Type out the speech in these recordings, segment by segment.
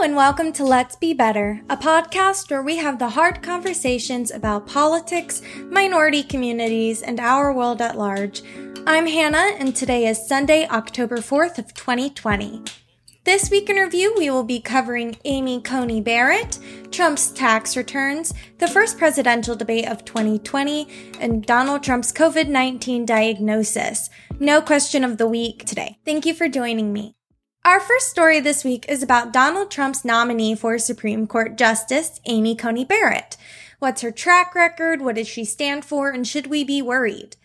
and welcome to Let's Be Better, a podcast where we have the hard conversations about politics, minority communities, and our world at large. I'm Hannah, and today is Sunday, October 4th of 2020. This week in review, we will be covering Amy Coney Barrett, Trump's tax returns, the first presidential debate of 2020, and Donald Trump's COVID 19 diagnosis. No question of the week today. Thank you for joining me. Our first story this week is about Donald Trump's nominee for Supreme Court Justice, Amy Coney Barrett. What's her track record? What does she stand for? And should we be worried?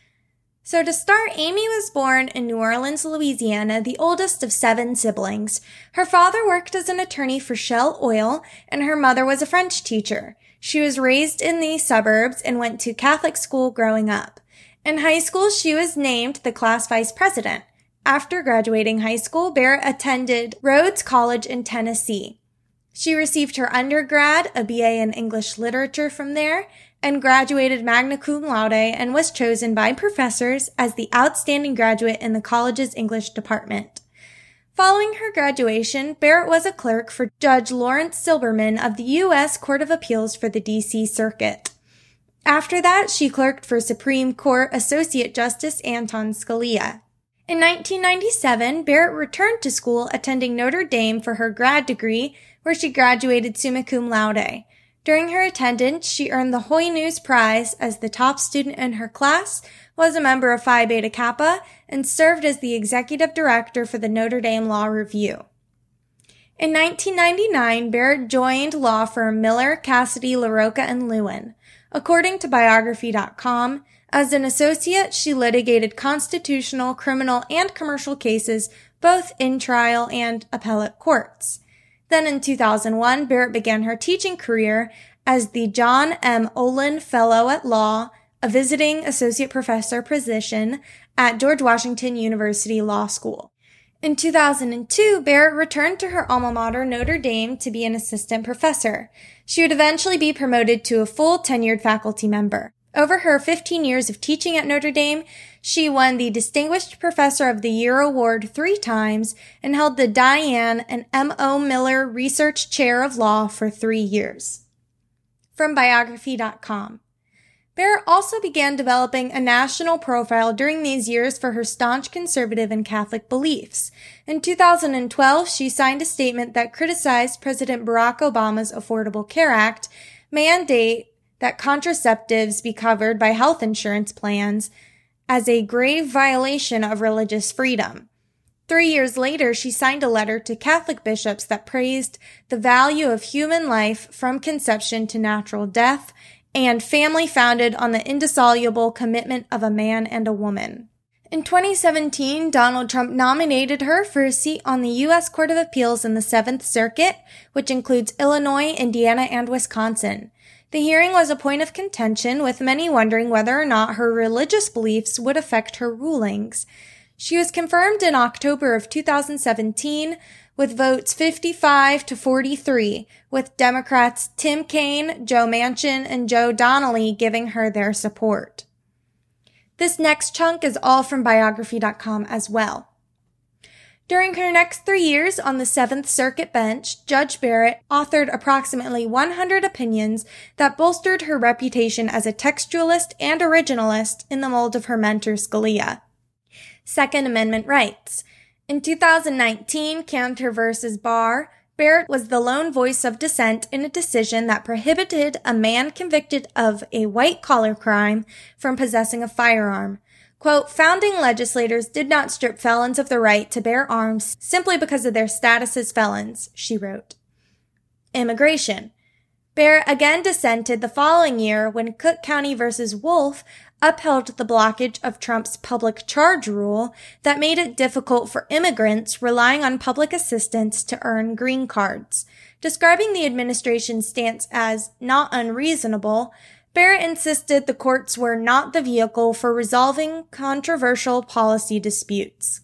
So to start, Amy was born in New Orleans, Louisiana, the oldest of seven siblings. Her father worked as an attorney for Shell Oil, and her mother was a French teacher. She was raised in the suburbs and went to Catholic school growing up. In high school, she was named the class vice president. After graduating high school, Barrett attended Rhodes College in Tennessee. She received her undergrad, a BA in English literature from there, and graduated magna cum laude and was chosen by professors as the outstanding graduate in the college's English department. Following her graduation, Barrett was a clerk for Judge Lawrence Silberman of the U.S. Court of Appeals for the D.C. Circuit. After that, she clerked for Supreme Court Associate Justice Anton Scalia. In 1997, Barrett returned to school attending Notre Dame for her grad degree, where she graduated summa cum laude. During her attendance, she earned the Hoynes Prize as the top student in her class, was a member of Phi Beta Kappa, and served as the executive director for the Notre Dame Law Review. In 1999, Barrett joined law firm Miller, Cassidy, LaRocca, and Lewin. According to biography.com, as an associate, she litigated constitutional, criminal, and commercial cases both in trial and appellate courts. Then in 2001, Barrett began her teaching career as the John M. Olin Fellow at Law, a visiting associate professor position at George Washington University Law School. In 2002, Barrett returned to her alma mater, Notre Dame, to be an assistant professor. She would eventually be promoted to a full tenured faculty member. Over her 15 years of teaching at Notre Dame, she won the Distinguished Professor of the Year award three times and held the Diane and M.O. Miller Research Chair of Law for three years. From biography.com. Barrett also began developing a national profile during these years for her staunch conservative and Catholic beliefs. In 2012, she signed a statement that criticized President Barack Obama's Affordable Care Act mandate that contraceptives be covered by health insurance plans as a grave violation of religious freedom. Three years later, she signed a letter to Catholic bishops that praised the value of human life from conception to natural death and family founded on the indissoluble commitment of a man and a woman. In 2017, Donald Trump nominated her for a seat on the U.S. Court of Appeals in the Seventh Circuit, which includes Illinois, Indiana, and Wisconsin. The hearing was a point of contention, with many wondering whether or not her religious beliefs would affect her rulings. She was confirmed in October of 2017 with votes 55 to 43, with Democrats Tim Kaine, Joe Manchin, and Joe Donnelly giving her their support. This next chunk is all from biography.com as well. During her next three years on the Seventh Circuit bench, Judge Barrett authored approximately 100 opinions that bolstered her reputation as a textualist and originalist in the mold of her mentor Scalia. Second Amendment rights. In 2019, Kanter versus Barr, Barrett was the lone voice of dissent in a decision that prohibited a man convicted of a white collar crime from possessing a firearm. Quote, founding legislators did not strip felons of the right to bear arms simply because of their status as felons, she wrote. Immigration. Barrett again dissented the following year when Cook County versus Wolf upheld the blockage of Trump's public charge rule that made it difficult for immigrants relying on public assistance to earn green cards. Describing the administration's stance as not unreasonable, Barrett insisted the courts were not the vehicle for resolving controversial policy disputes.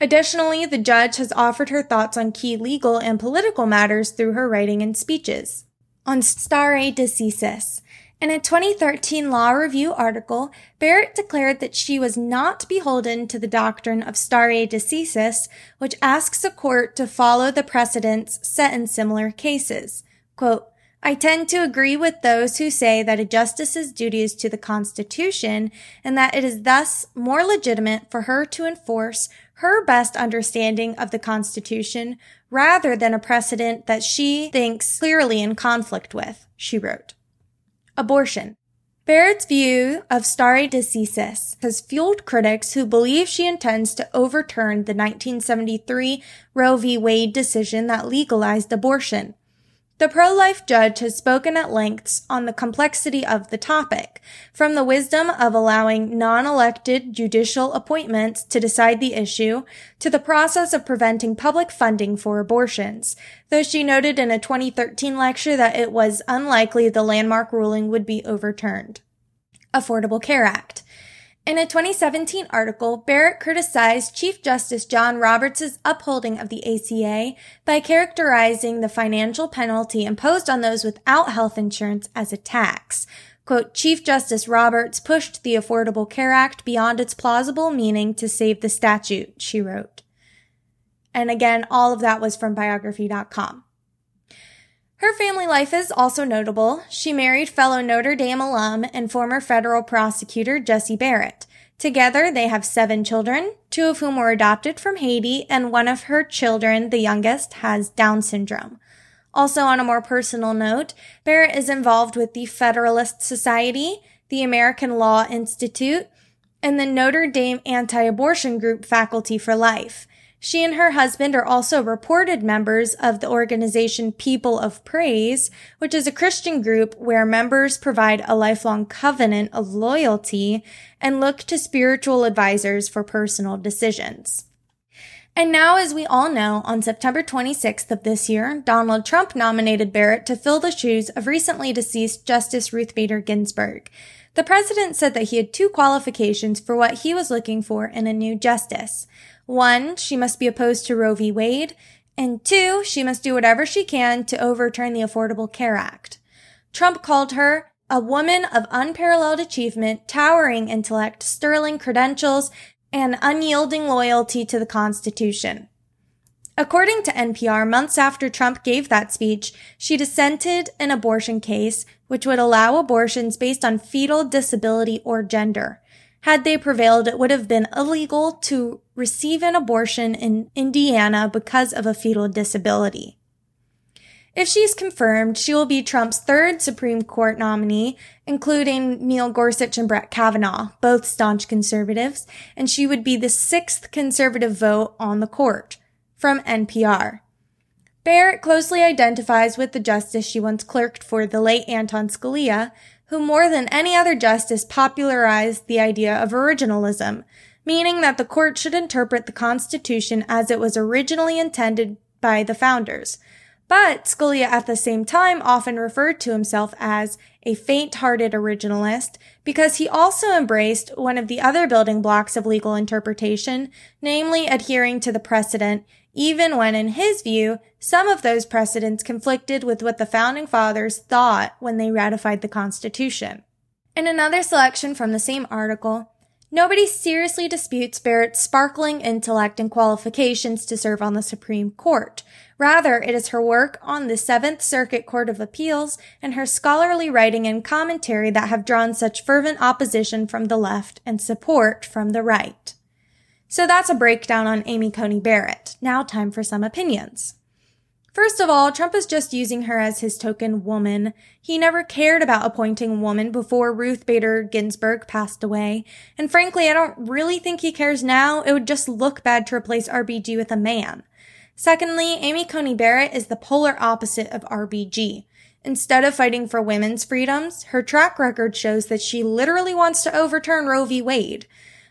Additionally, the judge has offered her thoughts on key legal and political matters through her writing and speeches. On stare decisis, In a 2013 Law Review article, Barrett declared that she was not beholden to the doctrine of stare decisis, which asks a court to follow the precedents set in similar cases. Quote, I tend to agree with those who say that a justice's duty is to the Constitution and that it is thus more legitimate for her to enforce her best understanding of the Constitution rather than a precedent that she thinks clearly in conflict with, she wrote. Abortion. Barrett's view of stare decisis has fueled critics who believe she intends to overturn the 1973 Roe v. Wade decision that legalized abortion. The pro-life judge has spoken at lengths on the complexity of the topic, from the wisdom of allowing non-elected judicial appointments to decide the issue, to the process of preventing public funding for abortions, though she noted in a 2013 lecture that it was unlikely the landmark ruling would be overturned. Affordable Care Act. In a 2017 article, Barrett criticized Chief Justice John Roberts' upholding of the ACA by characterizing the financial penalty imposed on those without health insurance as a tax. Quote, Chief Justice Roberts pushed the Affordable Care Act beyond its plausible meaning to save the statute, she wrote. And again, all of that was from biography.com. Her family life is also notable. She married fellow Notre Dame alum and former federal prosecutor Jesse Barrett. Together, they have seven children, two of whom were adopted from Haiti, and one of her children, the youngest, has Down syndrome. Also, on a more personal note, Barrett is involved with the Federalist Society, the American Law Institute, and the Notre Dame Anti-Abortion Group Faculty for Life. She and her husband are also reported members of the organization People of Praise, which is a Christian group where members provide a lifelong covenant of loyalty and look to spiritual advisors for personal decisions. And now, as we all know, on September 26th of this year, Donald Trump nominated Barrett to fill the shoes of recently deceased Justice Ruth Bader Ginsburg. The president said that he had two qualifications for what he was looking for in a new justice. One, she must be opposed to Roe v. Wade. And two, she must do whatever she can to overturn the Affordable Care Act. Trump called her a woman of unparalleled achievement, towering intellect, sterling credentials, and unyielding loyalty to the Constitution. According to NPR, months after Trump gave that speech, she dissented an abortion case which would allow abortions based on fetal disability or gender. Had they prevailed, it would have been illegal to receive an abortion in Indiana because of a fetal disability. If she's confirmed, she will be Trump's third Supreme Court nominee, including Neil Gorsuch and Brett Kavanaugh, both staunch conservatives, and she would be the sixth conservative vote on the court. From NPR. Barrett closely identifies with the justice she once clerked for the late Anton Scalia, who more than any other justice popularized the idea of originalism, meaning that the court should interpret the Constitution as it was originally intended by the founders. But Scalia at the same time often referred to himself as a faint-hearted originalist because he also embraced one of the other building blocks of legal interpretation, namely adhering to the precedent even when in his view, some of those precedents conflicted with what the founding fathers thought when they ratified the Constitution. In another selection from the same article, nobody seriously disputes Barrett's sparkling intellect and qualifications to serve on the Supreme Court. Rather, it is her work on the Seventh Circuit Court of Appeals and her scholarly writing and commentary that have drawn such fervent opposition from the left and support from the right. So that's a breakdown on Amy Coney Barrett. Now time for some opinions. First of all, Trump is just using her as his token woman. He never cared about appointing a woman before Ruth Bader Ginsburg passed away. And frankly, I don't really think he cares now. It would just look bad to replace RBG with a man. Secondly, Amy Coney Barrett is the polar opposite of RBG. Instead of fighting for women's freedoms, her track record shows that she literally wants to overturn Roe v. Wade.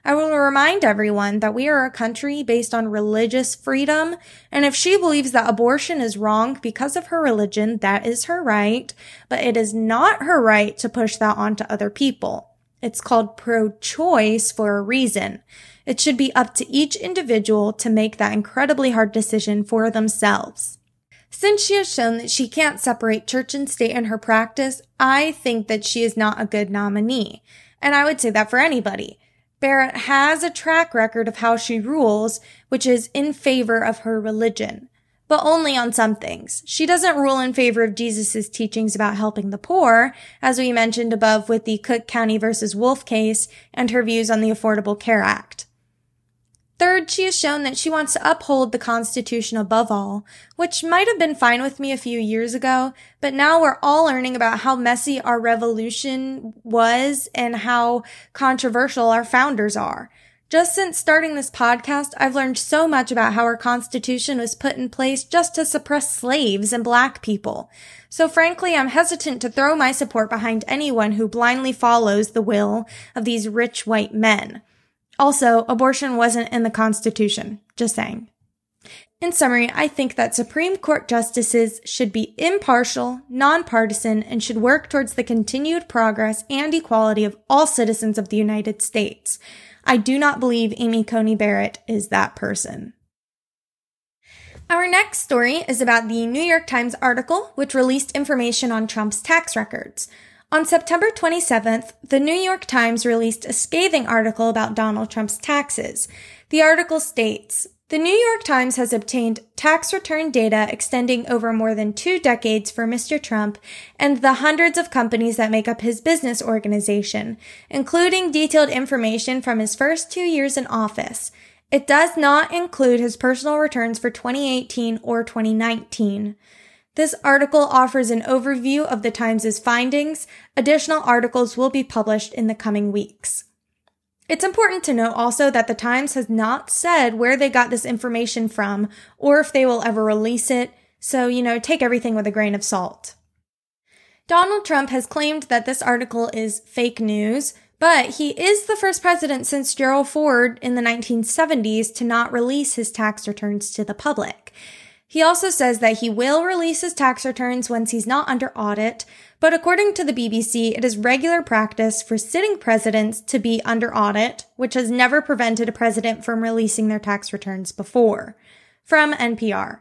I will remind everyone that we are a country based on religious freedom, and if she believes that abortion is wrong because of her religion, that is her right, but it is not her right to push that onto other people. It's called pro-choice for a reason. It should be up to each individual to make that incredibly hard decision for themselves. Since she has shown that she can't separate church and state in her practice, I think that she is not a good nominee. And I would say that for anybody. Barrett has a track record of how she rules, which is in favor of her religion. But only on some things. She doesn't rule in favor of Jesus' teachings about helping the poor, as we mentioned above with the Cook County versus Wolf case and her views on the Affordable Care Act. Third, she has shown that she wants to uphold the Constitution above all, which might have been fine with me a few years ago, but now we're all learning about how messy our revolution was and how controversial our founders are. Just since starting this podcast, I've learned so much about how our Constitution was put in place just to suppress slaves and black people. So frankly, I'm hesitant to throw my support behind anyone who blindly follows the will of these rich white men. Also, abortion wasn't in the Constitution. Just saying. In summary, I think that Supreme Court justices should be impartial, nonpartisan, and should work towards the continued progress and equality of all citizens of the United States. I do not believe Amy Coney Barrett is that person. Our next story is about the New York Times article, which released information on Trump's tax records. On September 27th, the New York Times released a scathing article about Donald Trump's taxes. The article states, the New York Times has obtained tax return data extending over more than two decades for Mr. Trump and the hundreds of companies that make up his business organization, including detailed information from his first two years in office. It does not include his personal returns for 2018 or 2019. This article offers an overview of the Times' findings. Additional articles will be published in the coming weeks. It's important to note also that the Times has not said where they got this information from or if they will ever release it, so, you know, take everything with a grain of salt. Donald Trump has claimed that this article is fake news, but he is the first president since Gerald Ford in the 1970s to not release his tax returns to the public. He also says that he will release his tax returns once he's not under audit, but according to the BBC, it is regular practice for sitting presidents to be under audit, which has never prevented a president from releasing their tax returns before. From NPR.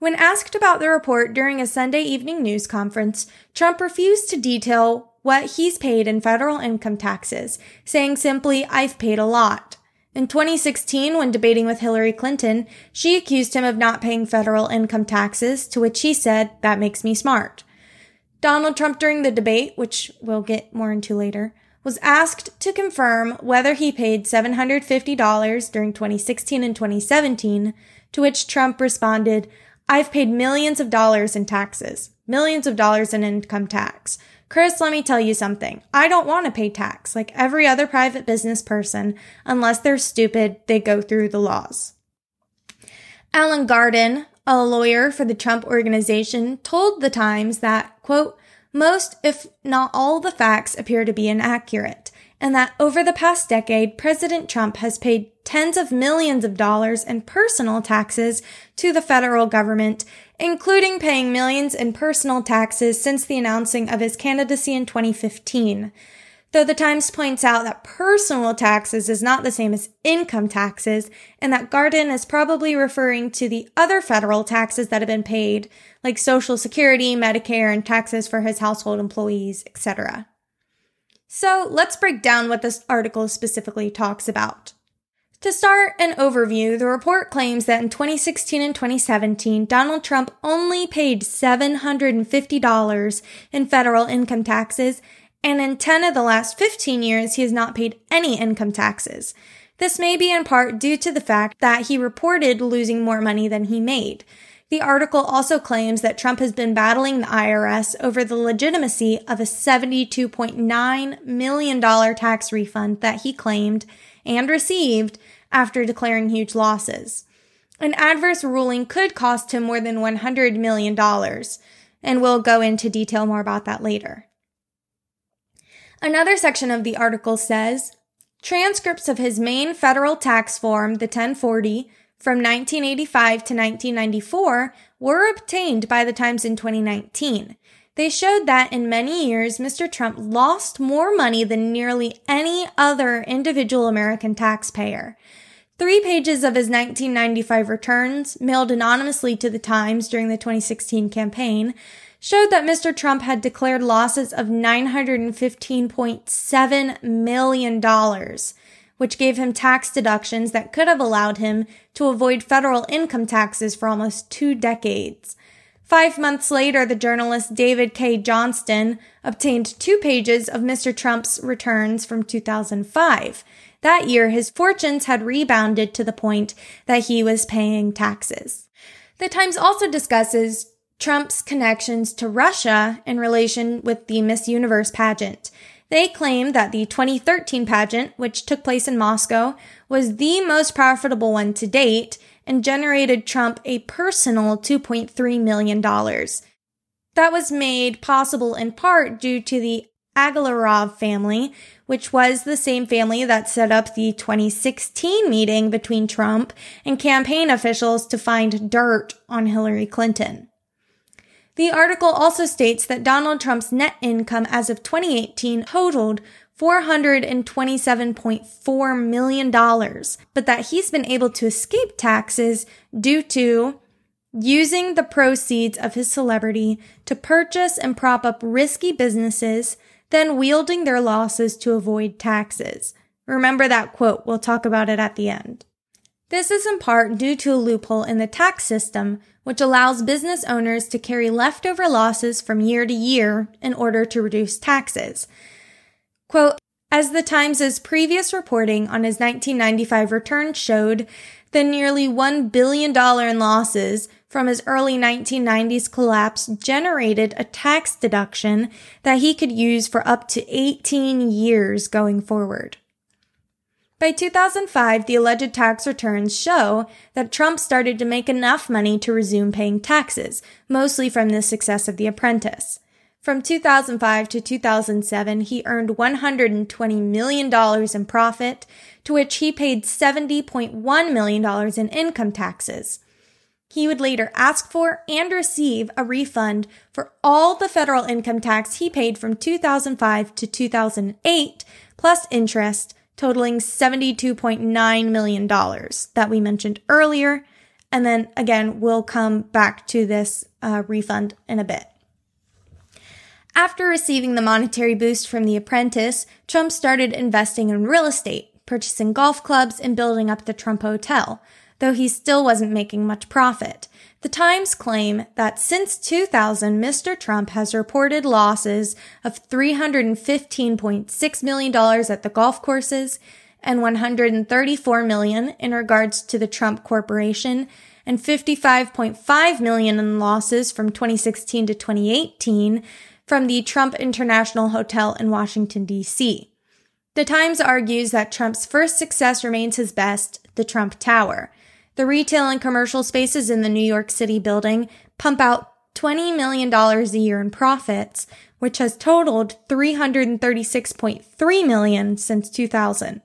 When asked about the report during a Sunday evening news conference, Trump refused to detail what he's paid in federal income taxes, saying simply, I've paid a lot. In 2016, when debating with Hillary Clinton, she accused him of not paying federal income taxes, to which he said, that makes me smart. Donald Trump during the debate, which we'll get more into later, was asked to confirm whether he paid $750 during 2016 and 2017, to which Trump responded, I've paid millions of dollars in taxes, millions of dollars in income tax. Chris, let me tell you something. I don't want to pay tax like every other private business person. Unless they're stupid, they go through the laws. Alan Garten, a lawyer for the Trump organization, told the Times that, quote, most, if not all, the facts appear to be inaccurate, and that over the past decade, President Trump has paid tens of millions of dollars in personal taxes to the federal government including paying millions in personal taxes since the announcing of his candidacy in 2015. Though the Times points out that personal taxes is not the same as income taxes, and that Garten is probably referring to the other federal taxes that have been paid, like Social Security, Medicare, and taxes for his household employees, etc. So let's break down what this article specifically talks about. To start an overview, the report claims that in 2016 and 2017, Donald Trump only paid $750 in federal income taxes, and in 10 of the last 15 years, he has not paid any income taxes. This may be in part due to the fact that he reported losing more money than he made. The article also claims that Trump has been battling the IRS over the legitimacy of a $72.9 million tax refund that he claimed and received after declaring huge losses. An adverse ruling could cost him more than $100 million, and we'll go into detail more about that later. Another section of the article says transcripts of his main federal tax form, the 1040, from 1985 to 1994 were obtained by the Times in 2019. They showed that in many years, Mr. Trump lost more money than nearly any other individual American taxpayer. Three pages of his 1995 returns, mailed anonymously to the Times during the 2016 campaign, showed that Mr. Trump had declared losses of $915.7 million, which gave him tax deductions that could have allowed him to avoid federal income taxes for almost two decades. Five months later, the journalist David Cay Johnston obtained two pages of Mr. Trump's returns from 2005 that year, his fortunes had rebounded to the point that he was paying taxes. The Times also discusses Trump's connections to Russia in relation with the Miss Universe pageant. They claim that the 2013 pageant, which took place in Moscow, was the most profitable one to date and generated Trump a personal $2.3 million. That was made possible in part due to the Agalarov family, which was the same family that set up the 2016 meeting between Trump and campaign officials to find dirt on Hillary Clinton. The article also states that Donald Trump's net income as of 2018 totaled $427.4 million, but that he's been able to escape taxes due to using the proceeds of his celebrity to purchase and prop up risky businesses then wielding their losses to avoid taxes. Remember that quote, we'll talk about it at the end. This is in part due to a loophole in the tax system, which allows business owners to carry leftover losses from year to year in order to reduce taxes. Quote, as the Times' previous reporting on his 1995 return showed, the nearly $1 billion in losses from his early 1990s collapse generated a tax deduction that he could use for up to 18 years going forward. By 2005, the alleged tax returns show that Trump started to make enough money to resume paying taxes, mostly from the success of The Apprentice. From 2005 to 2007, he earned $120 million in profit, to which he paid $70.1 million in income taxes. He would later ask for and receive a refund for all the federal income tax he paid from 2005 to 2008, plus interest, totaling $72.9 million that we mentioned earlier. And then again, we'll come back to this uh, refund in a bit. After receiving the monetary boost from The Apprentice, Trump started investing in real estate, purchasing golf clubs, and building up the Trump Hotel though he still wasn't making much profit. The Times claim that since 2000, Mr. Trump has reported losses of $315.6 million at the golf courses and 134 million in regards to the Trump Corporation and 55.5 million in losses from 2016 to 2018 from the Trump International Hotel in Washington DC. The Times argues that Trump's first success remains his best, the Trump Tower. The retail and commercial spaces in the New York City building pump out $20 million a year in profits, which has totaled 336.3 million since 2000.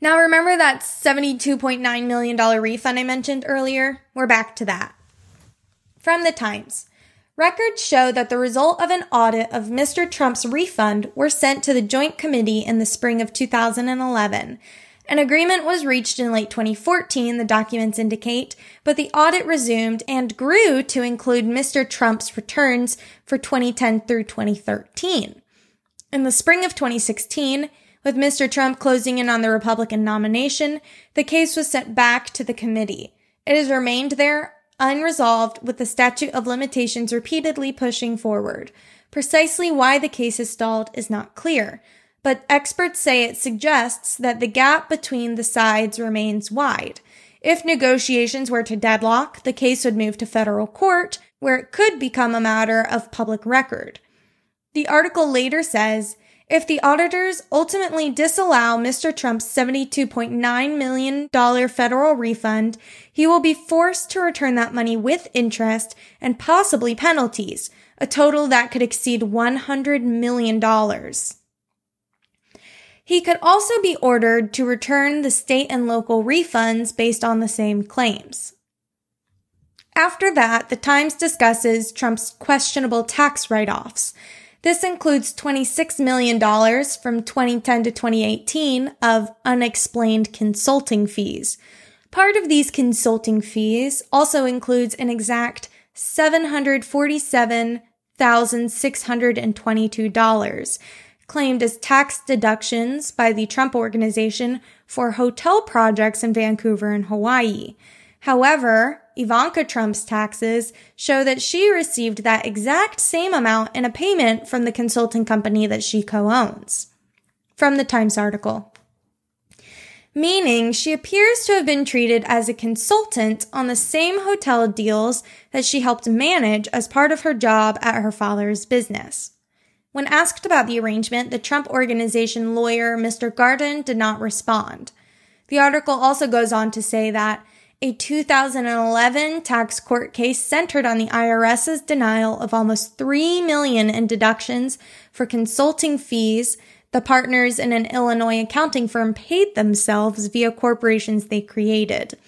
Now remember that $72.9 million refund I mentioned earlier? We're back to that. From the Times. Records show that the result of an audit of Mr. Trump's refund were sent to the Joint Committee in the spring of 2011. An agreement was reached in late 2014, the documents indicate, but the audit resumed and grew to include Mr. Trump's returns for 2010 through 2013. In the spring of 2016, with Mr. Trump closing in on the Republican nomination, the case was sent back to the committee. It has remained there unresolved with the statute of limitations repeatedly pushing forward. Precisely why the case is stalled is not clear but experts say it suggests that the gap between the sides remains wide. If negotiations were to deadlock, the case would move to federal court, where it could become a matter of public record. The article later says, if the auditors ultimately disallow Mr. Trump's $72.9 million federal refund, he will be forced to return that money with interest and possibly penalties, a total that could exceed $100 million. He could also be ordered to return the state and local refunds based on the same claims. After that, the Times discusses Trump's questionable tax write offs. This includes $26 million from 2010 to 2018 of unexplained consulting fees. Part of these consulting fees also includes an exact $747,622 claimed as tax deductions by the Trump Organization for hotel projects in Vancouver and Hawaii. However, Ivanka Trump's taxes show that she received that exact same amount in a payment from the consulting company that she co-owns. From the Times article. Meaning she appears to have been treated as a consultant on the same hotel deals that she helped manage as part of her job at her father's business. When asked about the arrangement, the Trump Organization lawyer, Mr. Garten, did not respond. The article also goes on to say that a 2011 tax court case centered on the IRS's denial of almost 3 million in deductions for consulting fees the partners in an Illinois accounting firm paid themselves via corporations they created.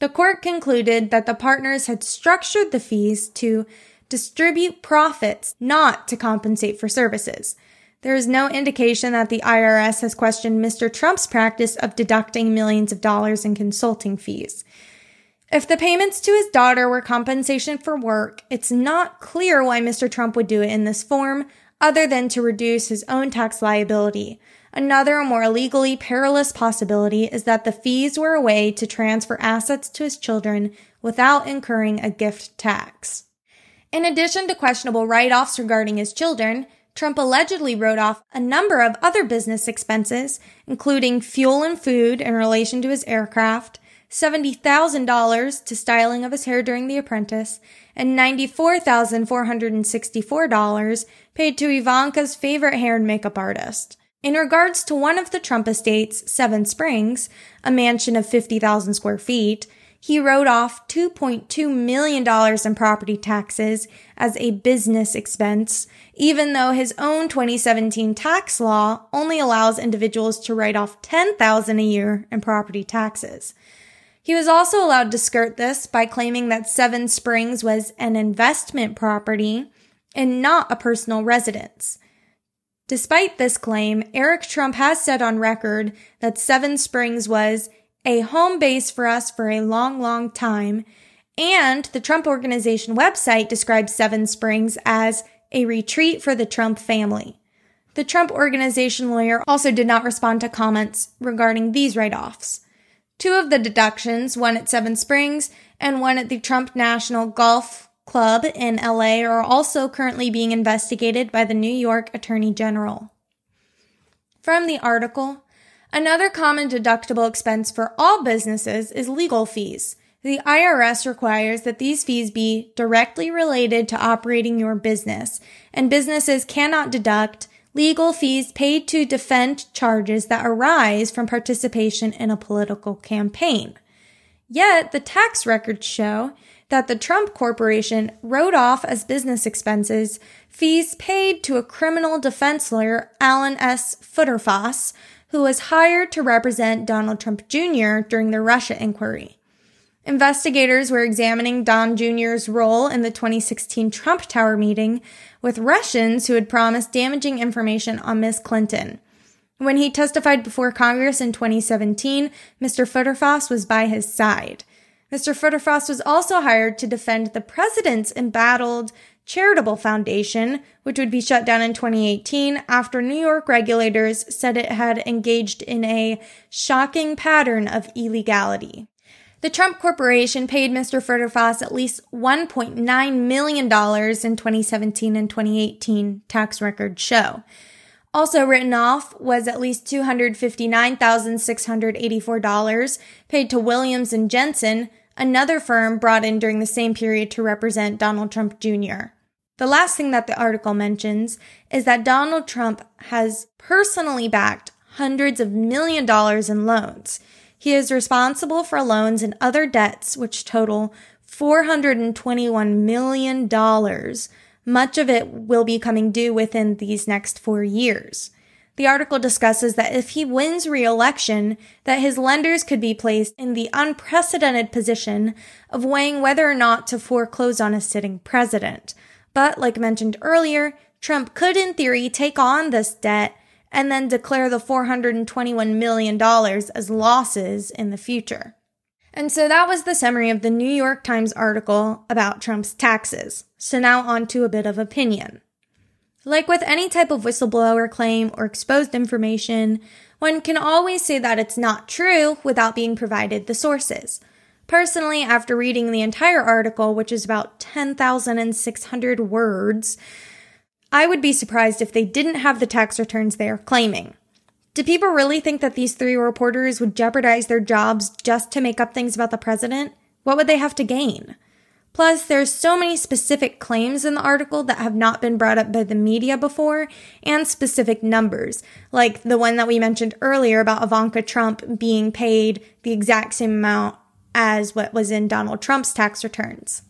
The court concluded that the partners had structured the fees to distribute profits, not to compensate for services. There is no indication that the IRS has questioned Mr. Trump's practice of deducting millions of dollars in consulting fees. If the payments to his daughter were compensation for work, it's not clear why Mr. Trump would do it in this form, other than to reduce his own tax liability. Another more legally perilous possibility is that the fees were a way to transfer assets to his children without incurring a gift tax. In addition to questionable write offs regarding his children, Trump allegedly wrote off a number of other business expenses, including fuel and food in relation to his aircraft, $70,000 to styling of his hair during The Apprentice, and $94,464 paid to Ivanka's favorite hair and makeup artist. In regards to one of the Trump estates, Seven Springs, a mansion of 50,000 square feet, he wrote off $2.2 million in property taxes as a business expense, even though his own 2017 tax law only allows individuals to write off $10,000 a year in property taxes. He was also allowed to skirt this by claiming that Seven Springs was an investment property and not a personal residence. Despite this claim, Eric Trump has said on record that Seven Springs was a home base for us for a long, long time, and the Trump Organization website describes Seven Springs as a retreat for the Trump family. The Trump Organization lawyer also did not respond to comments regarding these write offs. Two of the deductions, one at Seven Springs and one at the Trump National Golf Club in LA, are also currently being investigated by the New York Attorney General. From the article, another common deductible expense for all businesses is legal fees. The IRS requires that these fees be directly related to operating your business, and businesses cannot deduct legal fees paid to defend charges that arise from participation in a political campaign. Yet, the tax records show that the Trump Corporation wrote off as business expenses fees paid to a criminal defense lawyer, Alan S. Futerfas, who was hired to represent Donald Trump Jr. during the Russia inquiry. Investigators were examining Don Jr.'s role in the 2016 Trump Tower meeting with Russians who had promised damaging information on Miss Clinton. When he testified before Congress in 2017, Mr. Futerfas was by his side. Mr. Futerfas was also hired to defend the president's embattled charitable foundation, which would be shut down in 2018 after New York regulators said it had engaged in a shocking pattern of illegality. The Trump Corporation paid Mr. Futerfas at least $1.9 million in 2017 and 2018 tax records show. Also written off was at least $259,684 paid to Williams and Jensen, another firm brought in during the same period to represent Donald Trump Jr. The last thing that the article mentions is that Donald Trump has personally backed hundreds of million dollars in loans. He is responsible for loans and other debts which total $421 million. Much of it will be coming due within these next four years. The article discusses that if he wins re-election, that his lenders could be placed in the unprecedented position of weighing whether or not to foreclose on a sitting president. But like mentioned earlier, Trump could, in theory, take on this debt and then declare the $421 million as losses in the future. And so that was the summary of the New York Times article about Trump's taxes. So now on to a bit of opinion. Like with any type of whistleblower claim or exposed information, one can always say that it's not true without being provided the sources. Personally, after reading the entire article, which is about 10,600 words, I would be surprised if they didn't have the tax returns they are claiming. Do people really think that these three reporters would jeopardize their jobs just to make up things about the president? What would they have to gain? Plus, there's so many specific claims in the article that have not been brought up by the media before, and specific numbers, like the one that we mentioned earlier about Ivanka Trump being paid the exact same amount as what was in Donald Trump's tax returns.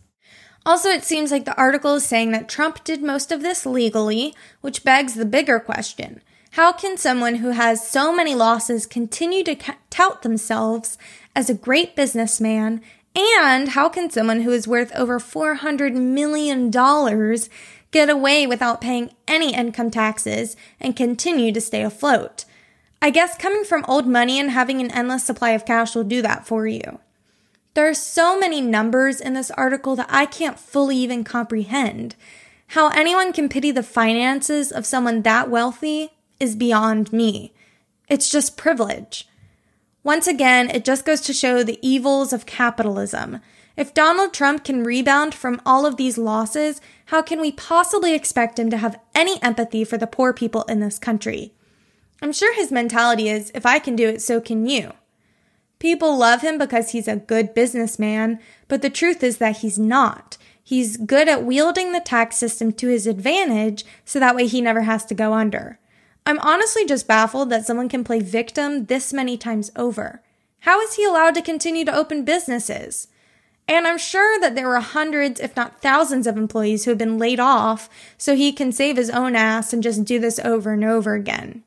Also, it seems like the article is saying that Trump did most of this legally, which begs the bigger question. How can someone who has so many losses continue to tout themselves as a great businessman? And how can someone who is worth over $400 million get away without paying any income taxes and continue to stay afloat? I guess coming from old money and having an endless supply of cash will do that for you. There are so many numbers in this article that I can't fully even comprehend. How anyone can pity the finances of someone that wealthy is beyond me. It's just privilege. Once again, it just goes to show the evils of capitalism. If Donald Trump can rebound from all of these losses, how can we possibly expect him to have any empathy for the poor people in this country? I'm sure his mentality is if I can do it, so can you. People love him because he's a good businessman, but the truth is that he's not. He's good at wielding the tax system to his advantage so that way he never has to go under. I'm honestly just baffled that someone can play victim this many times over. How is he allowed to continue to open businesses? And I'm sure that there were hundreds, if not thousands, of employees who have been laid off so he can save his own ass and just do this over and over again.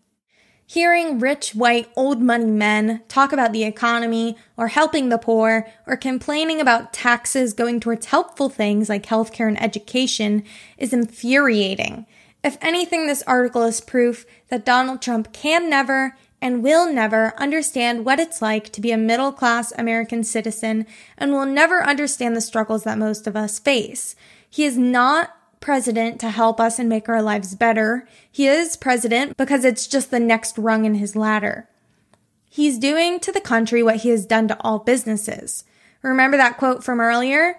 Hearing rich, white, old money men talk about the economy or helping the poor or complaining about taxes going towards helpful things like healthcare and education is infuriating. If anything, this article is proof that Donald Trump can never and will never understand what it's like to be a middle class American citizen and will never understand the struggles that most of us face. He is not president to help us and make our lives better. He is president because it's just the next rung in his ladder. He's doing to the country what he has done to all businesses. Remember that quote from earlier?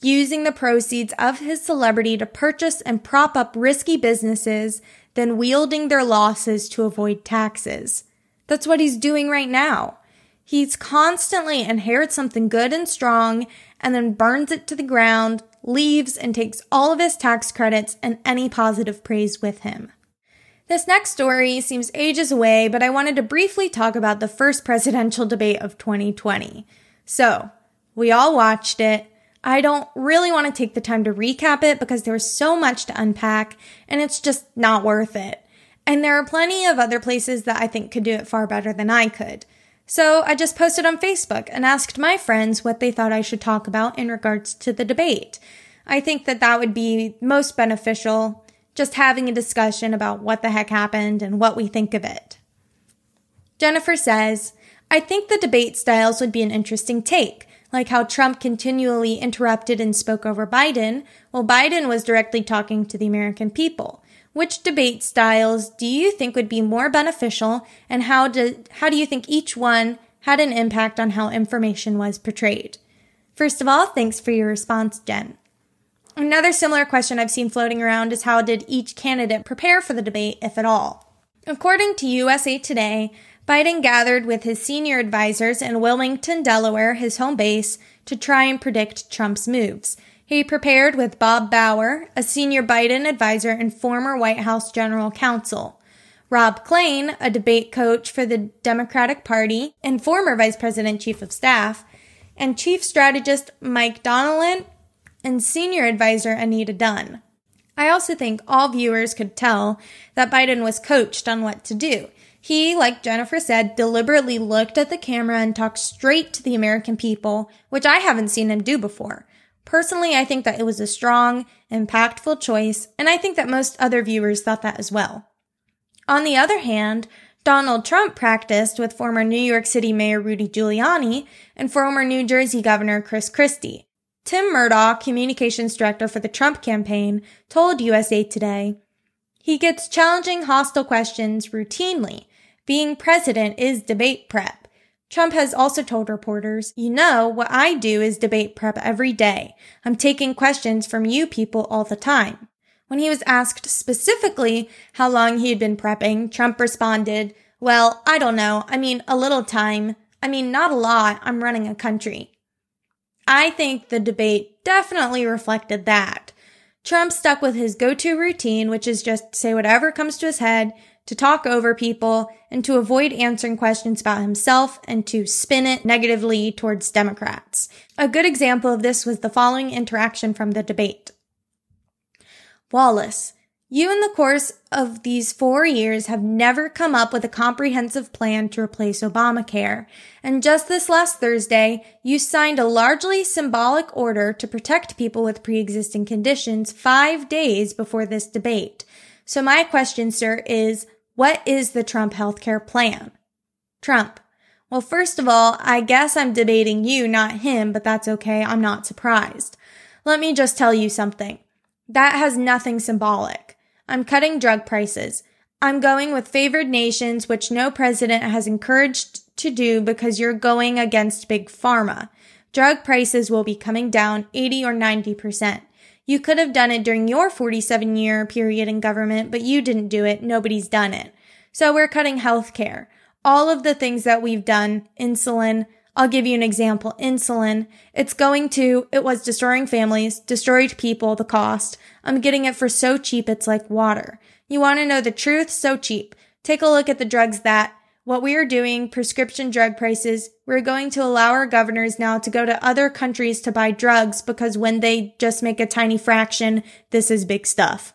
using the proceeds of his celebrity to purchase and prop up risky businesses, then wielding their losses to avoid taxes. That's what he's doing right now. He's constantly inherits something good and strong and then burns it to the ground, leaves, and takes all of his tax credits and any positive praise with him. This next story seems ages away, but I wanted to briefly talk about the first presidential debate of 2020. So, we all watched it. I don't really want to take the time to recap it because there was so much to unpack and it's just not worth it. And there are plenty of other places that I think could do it far better than I could. So I just posted on Facebook and asked my friends what they thought I should talk about in regards to the debate. I think that that would be most beneficial, just having a discussion about what the heck happened and what we think of it. Jennifer says, I think the debate styles would be an interesting take like how Trump continually interrupted and spoke over Biden, while Biden was directly talking to the American people. Which debate styles do you think would be more beneficial, and how do, how do you think each one had an impact on how information was portrayed? First of all, thanks for your response, Jen. Another similar question I've seen floating around is how did each candidate prepare for the debate, if at all? According to USA Today, Biden gathered with his senior advisors in Wilmington, Delaware, his home base, to try and predict Trump's moves. He prepared with Bob Bauer, a senior Biden advisor and former White House general counsel. Ron Klain, a debate coach for the Democratic Party and former Vice President Chief of Staff, and Chief Strategist Mike Donilon and Senior Advisor Anita Dunn. I also think all viewers could tell that Biden was coached on what to do. He, like Jennifer said, deliberately looked at the camera and talked straight to the American people, which I haven't seen him do before. Personally, I think that it was a strong, impactful choice, and I think that most other viewers thought that as well. On the other hand, Donald Trump practiced with former New York City Mayor Rudy Giuliani and former New Jersey Governor Chris Christie. Tim Murtaugh, communications director for the Trump campaign, told USA Today, he gets challenging hostile questions routinely. Being president is debate prep. Trump has also told reporters, you know, what I do is debate prep every day. I'm taking questions from you people all the time. When he was asked specifically how long he had been prepping, Trump responded, well, I don't know. I mean, a little time. I mean, not a lot. I'm running a country. I think the debate definitely reflected that. Trump stuck with his go-to routine, which is just say whatever comes to his head, to talk over people, and to avoid answering questions about himself and to spin it negatively towards Democrats. A good example of this was the following interaction from the debate. Wallace, you in the course of these four years have never come up with a comprehensive plan to replace Obamacare. And just this last Thursday, you signed a largely symbolic order to protect people with pre-existing conditions five days before this debate. So my question, sir, is what is the Trump healthcare plan? Trump. Well, first of all, I guess I'm debating you, not him, but that's okay. I'm not surprised. Let me just tell you something. That has nothing symbolic. I'm cutting drug prices. I'm going with favored nations, which no president has encouraged to do because you're going against big pharma. Drug prices will be coming down 80 or 90%. You could have done it during your 47 year period in government, but you didn't do it. Nobody's done it. So we're cutting healthcare. All of the things that we've done, insulin, I'll give you an example. Insulin, it's going to, it was destroying families, destroyed people, the cost. I'm getting it for so cheap, it's like water. You want to know the truth? So cheap. Take a look at the drugs that what we are doing, prescription drug prices, we're going to allow our governors now to go to other countries to buy drugs because when they just make a tiny fraction, this is big stuff.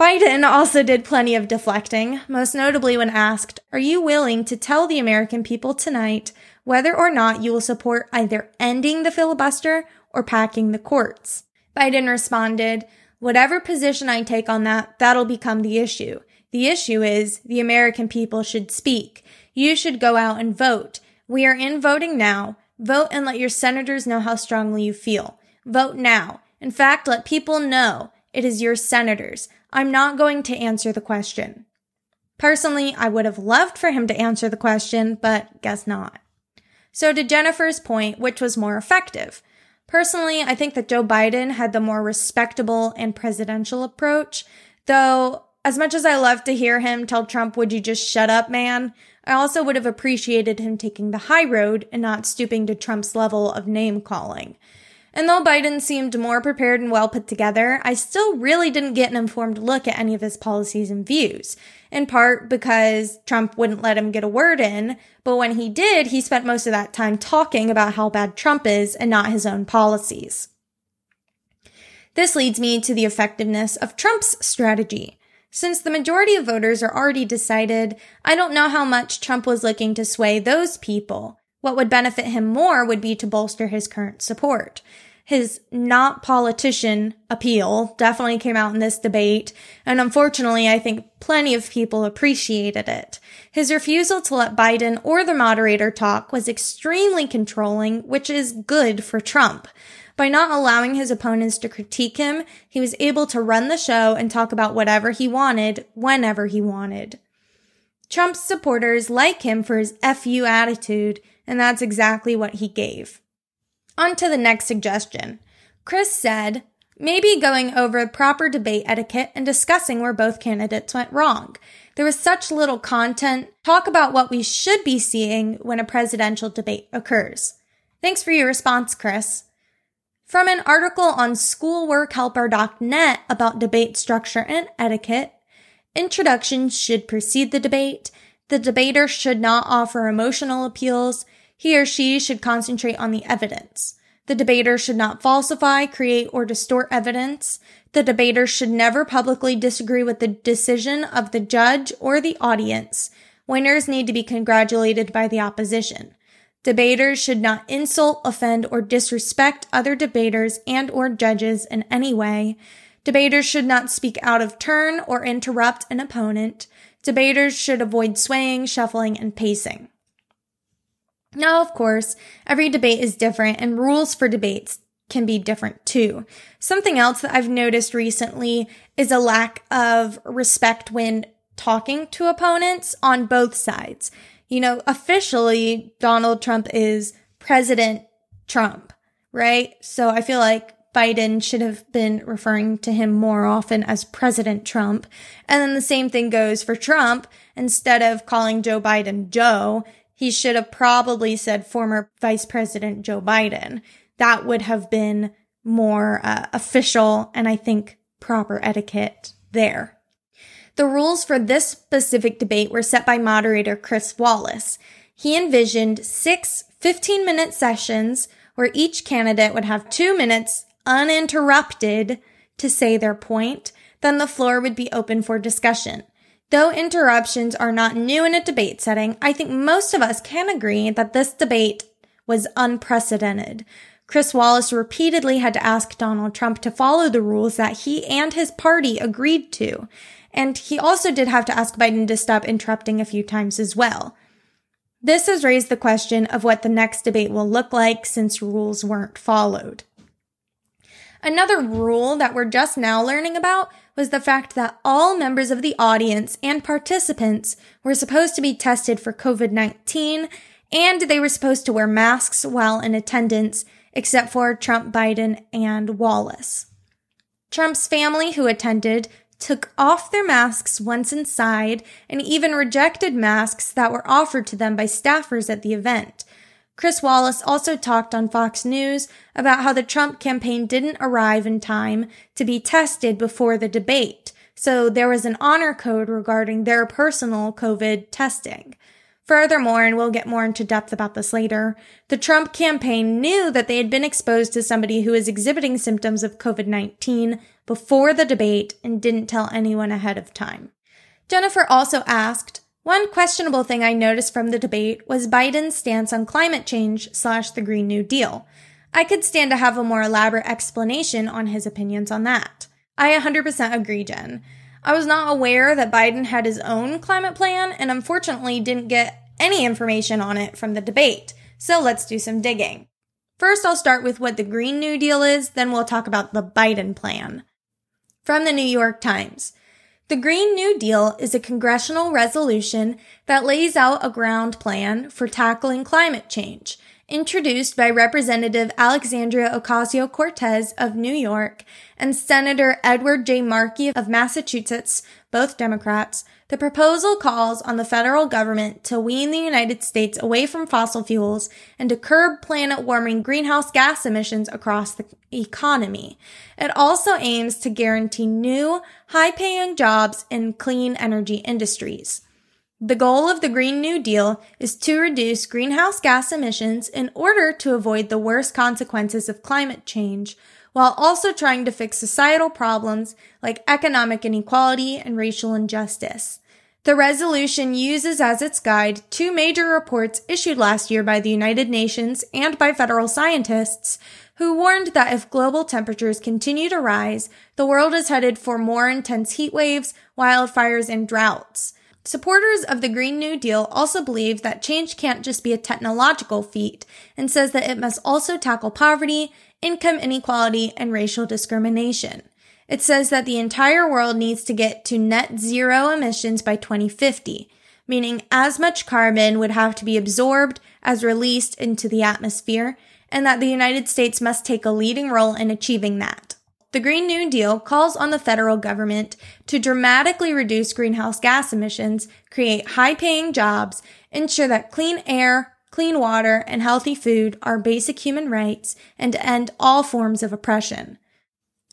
Biden also did plenty of deflecting, most notably when asked, Are you willing to tell the American people tonight whether or not you will support either ending the filibuster or packing the courts? Biden responded, Whatever position I take on that, that'll become the issue. The issue is the American people should speak. You should go out and vote. We are in voting now. Vote and let your senators know how strongly you feel. Vote now. In fact, let people know it is your senators. I'm not going to answer the question. Personally, I would have loved for him to answer the question, but guess not. So to Jennifer's point, which was more effective? Personally, I think that Joe Biden had the more respectable and presidential approach, though as much as I love to hear him tell Trump, would you just shut up, man? I also would have appreciated him taking the high road and not stooping to Trump's level of name calling. And though Biden seemed more prepared and well put together, I still really didn't get an informed look at any of his policies and views. In part because Trump wouldn't let him get a word in, but when he did, he spent most of that time talking about how bad Trump is and not his own policies. This leads me to the effectiveness of Trump's strategy. Since the majority of voters are already decided, I don't know how much Trump was looking to sway those people. What would benefit him more would be to bolster his current support. His not politician appeal definitely came out in this debate, and unfortunately, I think plenty of people appreciated it. His refusal to let Biden or the moderator talk was extremely controlling, which is good for Trump. By not allowing his opponents to critique him, he was able to run the show and talk about whatever he wanted, whenever he wanted. Trump's supporters like him for his FU attitude, and that's exactly what he gave. On to the next suggestion. Chris said, maybe going over proper debate etiquette and discussing where both candidates went wrong. There was such little content. Talk about what we should be seeing when a presidential debate occurs. Thanks for your response, Chris. From an article on schoolworkhelper.net about debate structure and etiquette, introductions should precede the debate. The debater should not offer emotional appeals. He or she should concentrate on the evidence. The debater should not falsify, create, or distort evidence. The debater should never publicly disagree with the decision of the judge or the audience. Winners need to be congratulated by the opposition. Debaters should not insult, offend, or disrespect other debaters and or judges in any way. Debaters should not speak out of turn or interrupt an opponent. Debaters should avoid swaying, shuffling, and pacing. Now, of course, every debate is different and rules for debates can be different too. Something else that I've noticed recently is a lack of respect when talking to opponents on both sides. You know, officially, Donald Trump is President Trump, right? So I feel like Biden should have been referring to him more often as President Trump. And then the same thing goes for Trump. Instead of calling Joe Biden Joe, he should have probably said former Vice President Joe Biden. That would have been more uh, official and I think proper etiquette there. The rules for this specific debate were set by moderator Chris Wallace. He envisioned six 15 minute sessions where each candidate would have two minutes uninterrupted to say their point. Then the floor would be open for discussion. Though interruptions are not new in a debate setting, I think most of us can agree that this debate was unprecedented. Chris Wallace repeatedly had to ask Donald Trump to follow the rules that he and his party agreed to. And he also did have to ask Biden to stop interrupting a few times as well. This has raised the question of what the next debate will look like since rules weren't followed. Another rule that we're just now learning about was the fact that all members of the audience and participants were supposed to be tested for COVID-19 and they were supposed to wear masks while in attendance, except for Trump, Biden, and Wallace. Trump's family who attended took off their masks once inside, and even rejected masks that were offered to them by staffers at the event. Chris Wallace also talked on Fox News about how the Trump campaign didn't arrive in time to be tested before the debate, so there was an honor code regarding their personal COVID testing. Furthermore, and we'll get more into depth about this later, the Trump campaign knew that they had been exposed to somebody who was exhibiting symptoms of COVID-19 before the debate and didn't tell anyone ahead of time. Jennifer also asked, one questionable thing I noticed from the debate was Biden's stance on climate change slash the Green New Deal. I could stand to have a more elaborate explanation on his opinions on that. I 100% agree, Jen. I was not aware that Biden had his own climate plan and unfortunately didn't get any information on it from the debate. So let's do some digging. First, I'll start with what the Green New Deal is, then we'll talk about the Biden plan. From the New York Times. The Green New Deal is a congressional resolution that lays out a ground plan for tackling climate change, introduced by Representative Alexandria Ocasio Cortez of New York and Senator Edward J. Markey of Massachusetts, both Democrats, the proposal calls on the federal government to wean the United States away from fossil fuels and to curb planet warming greenhouse gas emissions across the economy. It also aims to guarantee new, high paying jobs in clean energy industries. The goal of the Green New Deal is to reduce greenhouse gas emissions in order to avoid the worst consequences of climate change, while also trying to fix societal problems like economic inequality and racial injustice. The resolution uses as its guide two major reports issued last year by the United Nations and by federal scientists who warned that if global temperatures continue to rise, the world is headed for more intense heat waves, wildfires, and droughts. Supporters of the Green New Deal also believe that change can't just be a technological feat and says that it must also tackle poverty, income inequality, and racial discrimination. It says that the entire world needs to get to net zero emissions by 2050, meaning as much carbon would have to be absorbed as released into the atmosphere, and that the United States must take a leading role in achieving that. The Green New Deal calls on the federal government to dramatically reduce greenhouse gas emissions, create high paying jobs, ensure that clean air, clean water, and healthy food are basic human rights, and end all forms of oppression.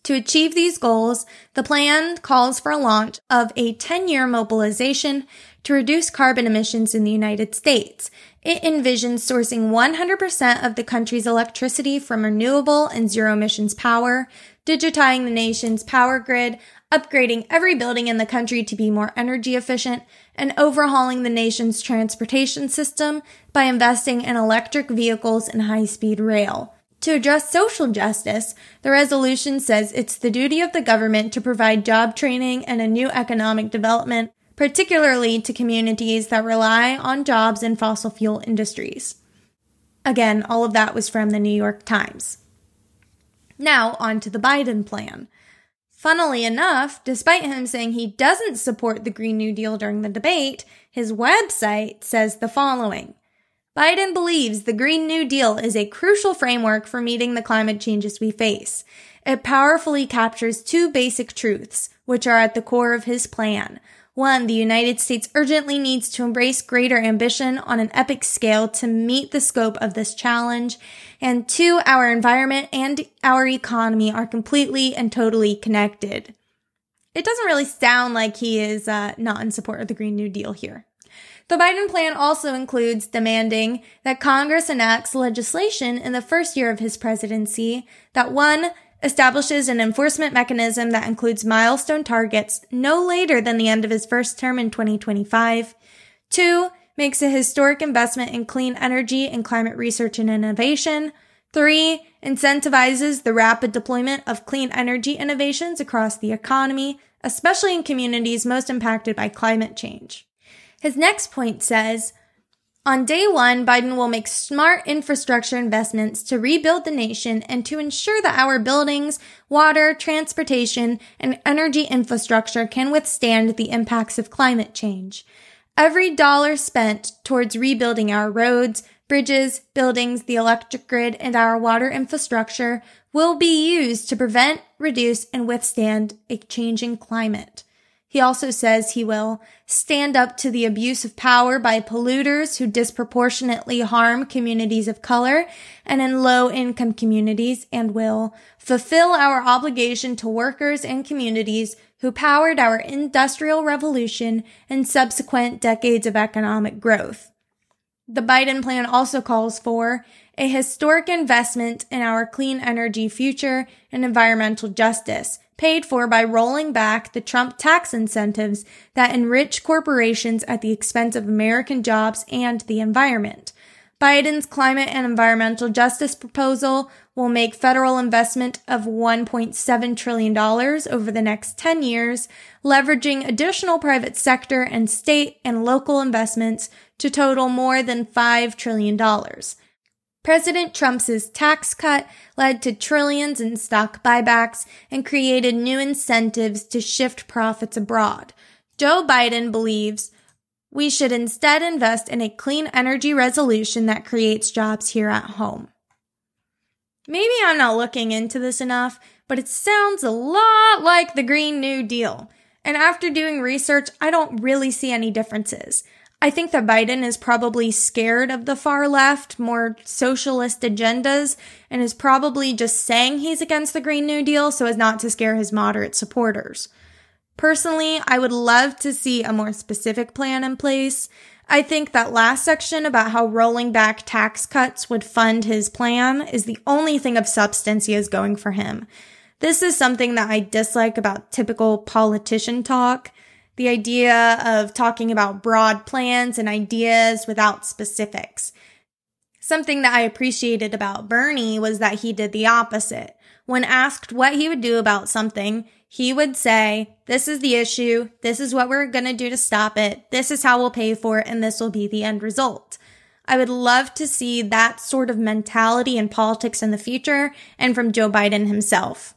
To achieve these goals, the plan calls for a launch of a 10 year mobilization to reduce carbon emissions in the United States. It envisions sourcing 100% of the country's electricity from renewable and zero emissions power, digitizing the nation's power grid, upgrading every building in the country to be more energy efficient, and overhauling the nation's transportation system by investing in electric vehicles and high speed rail. To address social justice, the resolution says it's the duty of the government to provide job training and a new economic development, particularly to communities that rely on jobs in fossil fuel industries. Again, all of that was from the New York Times. Now, on to the Biden plan. Funnily enough, despite him saying he doesn't support the Green New Deal during the debate, his website says the following. Biden believes the Green New Deal is a crucial framework for meeting the climate changes we face. It powerfully captures two basic truths, which are at the core of his plan. One, the United States urgently needs to embrace greater ambition on an epic scale to meet the scope of this challenge. And two, our environment and our economy are completely and totally connected. It doesn't really sound like he is uh, not in support of the Green New Deal here. The Biden plan also includes demanding that Congress enacts legislation in the first year of his presidency that one, establishes an enforcement mechanism that includes milestone targets no later than the end of his first term in 2025. Two, makes a historic investment in clean energy and climate research and innovation. Three, incentivizes the rapid deployment of clean energy innovations across the economy, especially in communities most impacted by climate change. His next point says, on day one, Biden will make smart infrastructure investments to rebuild the nation and to ensure that our buildings, water, transportation, and energy infrastructure can withstand the impacts of climate change. Every dollar spent towards rebuilding our roads, bridges, buildings, the electric grid, and our water infrastructure will be used to prevent, reduce, and withstand a changing climate. He also says he will stand up to the abuse of power by polluters who disproportionately harm communities of color and in low income communities and will fulfill our obligation to workers and communities who powered our industrial revolution and subsequent decades of economic growth. The Biden plan also calls for a historic investment in our clean energy future and environmental justice paid for by rolling back the Trump tax incentives that enrich corporations at the expense of American jobs and the environment. Biden's climate and environmental justice proposal will make federal investment of $1.7 trillion over the next 10 years, leveraging additional private sector and state and local investments to total more than $5 trillion. President Trump's tax cut led to trillions in stock buybacks and created new incentives to shift profits abroad. Joe Biden believes we should instead invest in a clean energy resolution that creates jobs here at home. Maybe I'm not looking into this enough, but it sounds a lot like the Green New Deal. And after doing research, I don't really see any differences. I think that Biden is probably scared of the far left, more socialist agendas, and is probably just saying he's against the Green New Deal so as not to scare his moderate supporters. Personally, I would love to see a more specific plan in place. I think that last section about how rolling back tax cuts would fund his plan is the only thing of substance he is going for him. This is something that I dislike about typical politician talk the idea of talking about broad plans and ideas without specifics. Something that I appreciated about Bernie was that he did the opposite. When asked what he would do about something, he would say, This is the issue. This is what we're going to do to stop it. This is how we'll pay for it. And this will be the end result. I would love to see that sort of mentality in politics in the future and from Joe Biden himself.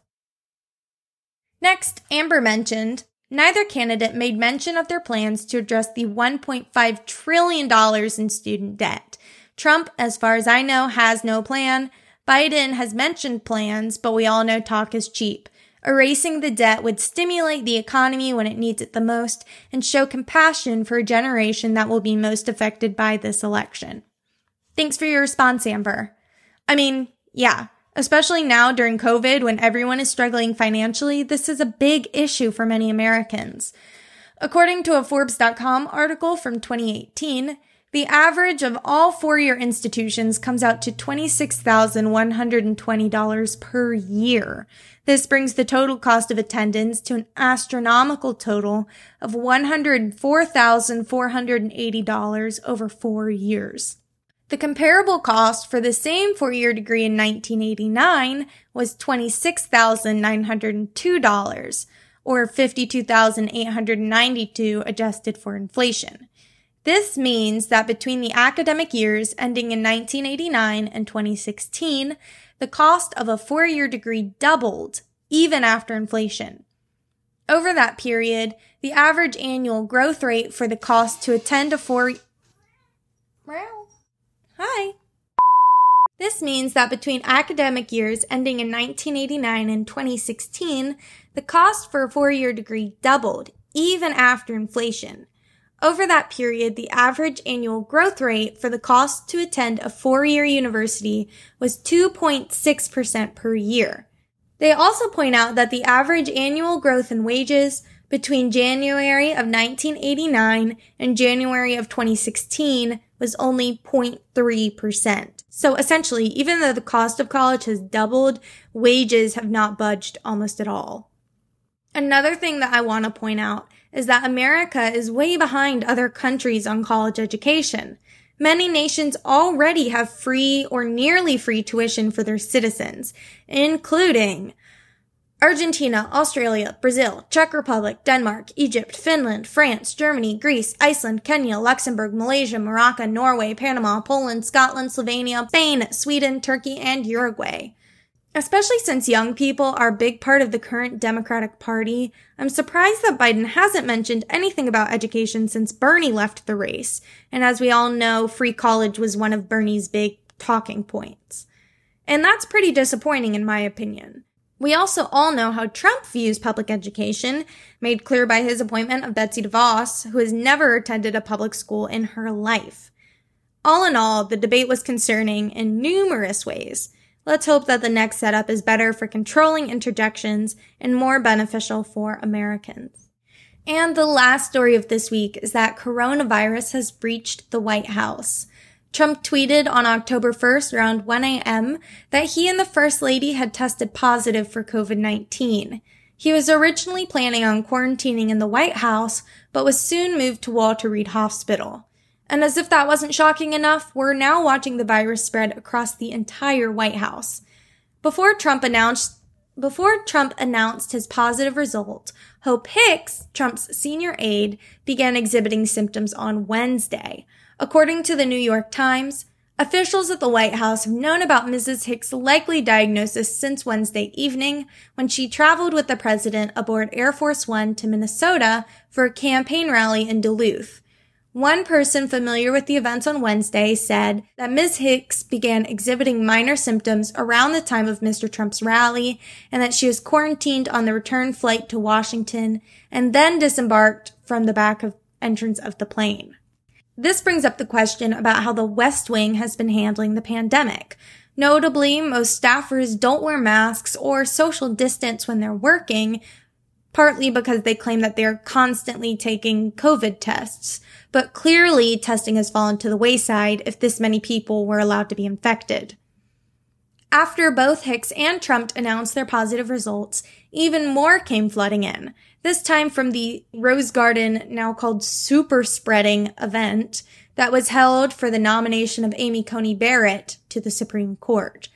Next, Amber mentioned Neither candidate made mention of their plans to address the $1.5 trillion in student debt. Trump, as far as I know, has no plan. Biden has mentioned plans, but we all know talk is cheap. Erasing the debt would stimulate the economy when it needs it the most and show compassion for a generation that will be most affected by this election. Thanks for your response, Amber. I mean, yeah, Especially now during COVID when everyone is struggling financially, this is a big issue for many Americans. According to a Forbes.com article from 2018, The average of all four year institutions comes out to $26,120 per year. This brings the total cost of attendance to an astronomical total of $104,480 over four years. The comparable cost for the same four year degree in 1989 was $26,902 or 52,892 adjusted for inflation. This means that between the academic years ending in 1989 and 2016, the cost of a four year degree doubled even after inflation. Over that period, the average annual growth rate for the cost to attend a four Hi. This means that between academic years ending in 1989 and 2016, the cost for a four year degree doubled, even after inflation. Over that period, the average annual growth rate for the cost to attend a four-year university was 2.6% per year. They also point out that the average annual growth in wages between January of 1989 and January of 2016 was only 0.3%. So essentially, even though the cost of college has doubled, wages have not budged almost at all. Another thing that I want to point out is that America is way behind other countries on college education. Many nations already have free or nearly free tuition for their citizens, including Argentina, Australia, Brazil, Czech Republic, Denmark, Egypt, Finland, France, Germany, Greece, Iceland, Kenya, Luxembourg, Malaysia, Morocco, Norway, Panama, Poland, Scotland, Slovenia, Spain, Sweden, Turkey, and Uruguay. Especially since young people are a big part of the current Democratic Party, I'm surprised that Biden hasn't mentioned anything about education since Bernie left the race. And as we all know, free college was one of Bernie's big talking points. And that's pretty disappointing in my opinion. We also all know how Trump views public education, made clear by his appointment of Betsy DeVos, who has never attended a public school in her life. All in all, the debate was concerning in numerous ways. Let's hope that the next setup is better for controlling interjections and more beneficial for Americans. And the last story of this week is that coronavirus has breached the White House. Trump tweeted on October 1st around 1 a.m. that he and the First Lady had tested positive for COVID-19. He was originally planning on quarantining in the White House, but was soon moved to Walter Reed Hospital. And as if that wasn't shocking enough, we're now watching the virus spread across the entire White House. Before Trump announced before Trump announced his positive result, Hope Hicks, Trump's senior aide, began exhibiting symptoms on Wednesday. According to the New York Times, officials at the White House have known about Mrs. Hicks' likely diagnosis since Wednesday evening when she traveled with the president aboard Air Force One to Minnesota for a campaign rally in Duluth. One person familiar with the events on Wednesday said that Ms. Hicks began exhibiting minor symptoms around the time of Mr. Trump's rally and that she was quarantined on the return flight to Washington and then disembarked from the back of entrance of the plane. This brings up the question about how the West Wing has been handling the pandemic. Notably, most staffers don't wear masks or social distance when they're working, partly because they claim that they're constantly taking COVID tests. But clearly testing has fallen to the wayside if this many people were allowed to be infected. After both Hicks and Trump announced their positive results, even more came flooding in. This time from the Rose Garden, now called Super Spreading event that was held for the nomination of Amy Coney Barrett to the Supreme Court.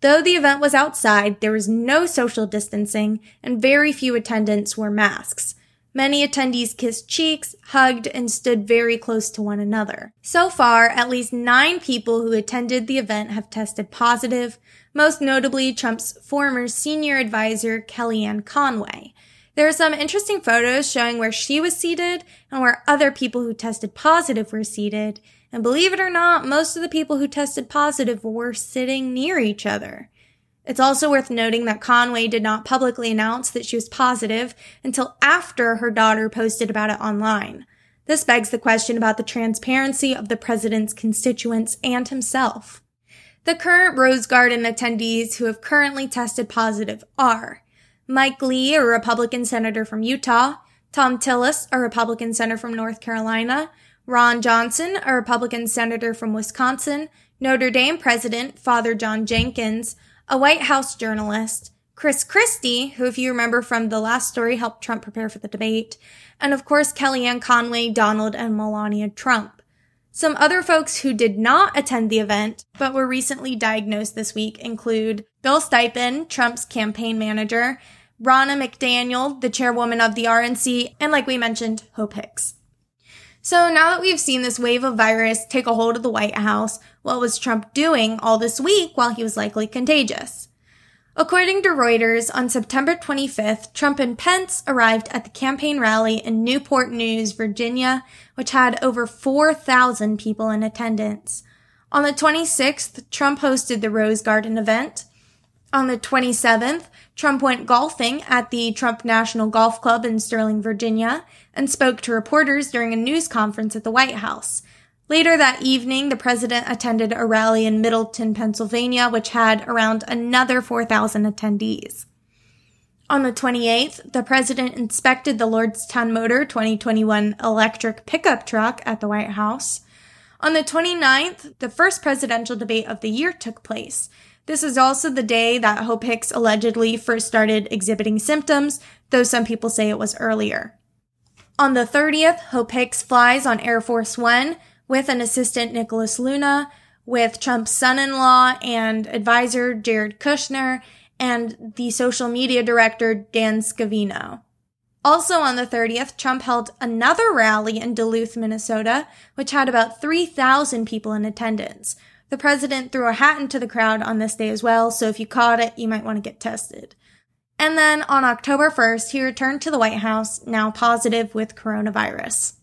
Though the event was outside, there was no social distancing and very few attendants wore masks. Many attendees kissed cheeks, hugged, and stood very close to one another. So far, at least nine people who attended the event have tested positive, most notably Trump's former senior advisor, Kellyanne Conway. There are some interesting photos showing where she was seated and where other people who tested positive were seated, and believe it or not, most of the people who tested positive were sitting near each other. It's also worth noting that Conway did not publicly announce that she was positive until after her daughter posted about it online. This begs the question about the transparency of the president's constituents and himself. The current Rose Garden attendees who have currently tested positive are Mike Lee, a Republican senator from Utah, Thom Tillis, a Republican senator from North Carolina, Ron Johnson, a Republican senator from Wisconsin, Notre Dame president Father John Jenkins, a White House journalist, Chris Christie, who, if you remember from the last story, helped Trump prepare for the debate, and of course, Kellyanne Conway, Donald, and Melania Trump. Some other folks who did not attend the event, but were recently diagnosed this week include Bill Stepien, Trump's campaign manager, Ronna McDaniel, the chairwoman of the RNC, and like we mentioned, Hope Hicks. So now that we've seen this wave of virus take a hold of the White House, what was Trump doing all this week while he was likely contagious? According to Reuters, on September 25th, Trump and Pence arrived at the campaign rally in Newport News, Virginia, which had over 4,000 people in attendance. On the 26th, Trump hosted the Rose Garden event. On the 27th, Trump went golfing at the Trump National Golf Club in Sterling, Virginia, and spoke to reporters during a news conference at the White House. Later that evening, the president attended a rally in Middletown, Pennsylvania, which had around another 4,000 attendees. On the 28th, the president inspected the Lordstown Motor 2021 electric pickup truck at the White House. On the 29th, the first presidential debate of the year took place. This is also the day that Hope Hicks allegedly first started exhibiting symptoms, though some people say it was earlier. On the 30th, Hope Hicks flies on Air Force One with an assistant, Nicholas Luna, with Trump's son in law and advisor, Jared Kushner, and the social media director, Dan Scavino. Also on the 30th, Trump held another rally in Duluth, Minnesota, which had about 3,000 people in attendance. The president threw a hat into the crowd on this day as well, so if you caught it, you might want to get tested. And then on October 1st, he returned to the White House, now positive with coronavirus.